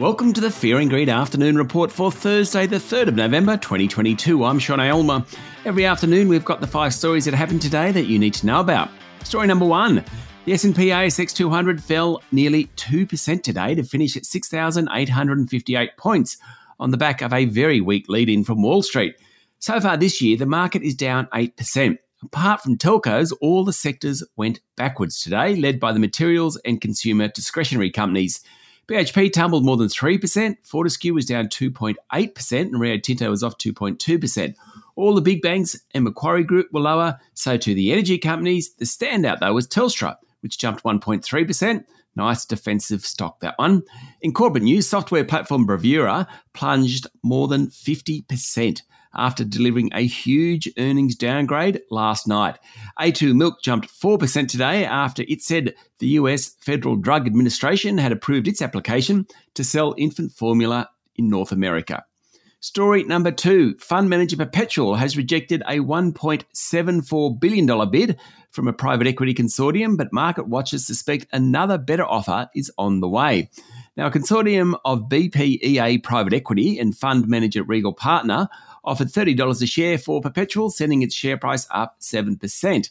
Welcome to the Fear and Greed Afternoon Report for Thursday, the 3rd of November 2022. I'm Sean Aylmer. Every afternoon, we've got the five stories that happened today that you need to know about. Story number one the S&P ASX 200 fell nearly 2% today to finish at 6,858 points on the back of a very weak lead in from Wall Street. So far this year, the market is down 8%. Apart from telcos, all the sectors went backwards today, led by the materials and consumer discretionary companies. BHP tumbled more than 3%, Fortescue was down 2.8%, and Rio Tinto was off 2.2%. All the big banks and Macquarie Group were lower, so too the energy companies. The standout, though, was Telstra, which jumped 1.3%. Nice defensive stock, that one. In corporate news, software platform Bravura plunged more than 50% after delivering a huge earnings downgrade last night. A2 Milk jumped 4% today after it said the US Federal Drug Administration had approved its application to sell infant formula in North America. Story number two Fund manager Perpetual has rejected a $1.74 billion bid from a private equity consortium, but market watchers suspect another better offer is on the way. Now, a consortium of BPEA Private Equity and fund manager Regal Partner offered $30 a share for Perpetual, sending its share price up 7%.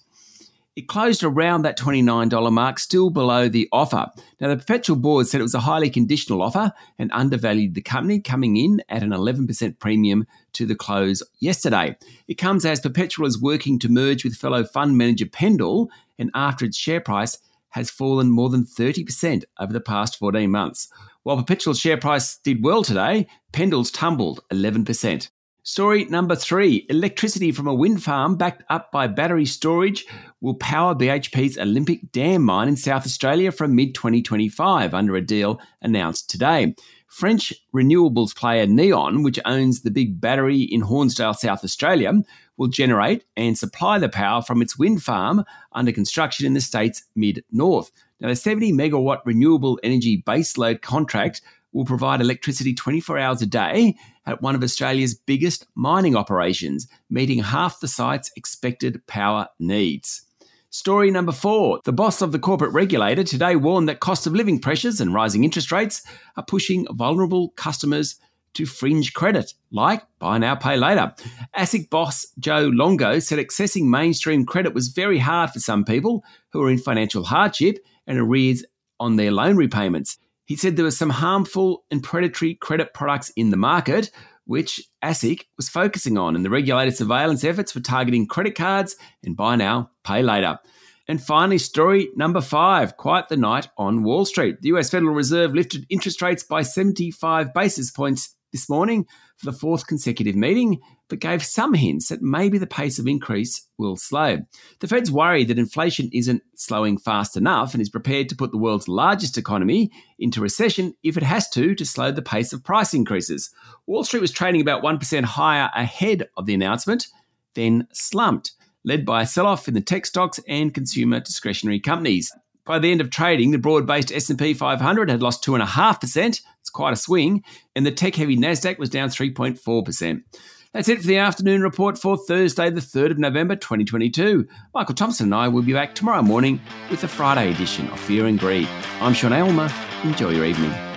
It closed around that $29 mark, still below the offer. Now, the Perpetual board said it was a highly conditional offer and undervalued the company, coming in at an 11% premium to the close yesterday. It comes as Perpetual is working to merge with fellow fund manager Pendal, and after its share price has fallen more than 30% over the past 14 months. While Perpetual's share price did well today, Pendal's tumbled 11%. Story number three electricity from a wind farm backed up by battery storage will power BHP's Olympic Dam mine in South Australia from mid 2025 under a deal announced today. French renewables player Neoen, which owns the big battery in Hornsdale, South Australia, will generate and supply the power from its wind farm under construction in the state's mid north. Now, the 70 megawatt renewable energy baseload contract will provide electricity 24 hours a day at one of Australia's biggest mining operations, meeting half the site's expected power needs. Story number four. The boss of the corporate regulator today warned that cost of living pressures and rising interest rates are pushing vulnerable customers to fringe credit, like buy now, pay later. ASIC boss Joe Longo said accessing mainstream credit was very hard for some people who are in financial hardship and arrears on their loan repayments. He said there were some harmful and predatory credit products in the market, which ASIC was focusing on, and the regulated surveillance efforts were targeting credit cards and buy now, pay later. And finally, story number five quite the night on Wall Street. The US Federal Reserve lifted interest rates by 75 basis points this morning for the fourth consecutive meeting, but gave some hints that maybe the pace of increase will slow. The Fed's worried that inflation isn't slowing fast enough and is prepared to put the world's largest economy into recession if it has to to slow the pace of price increases. Wall Street was trading about 1% higher ahead of the announcement, then slumped, led by a sell off in the tech stocks and consumer discretionary companies. By the end of trading, the broad-based S&P 500 had lost 2.5%. It's quite a swing. And the tech-heavy NASDAQ was down 3.4%. That's it for the afternoon report for Thursday, the 3rd of November 2022. Michael Thompson and I will be back tomorrow morning with the Friday edition of Fear and Greed. I'm Sean Aylmer. Enjoy your evening.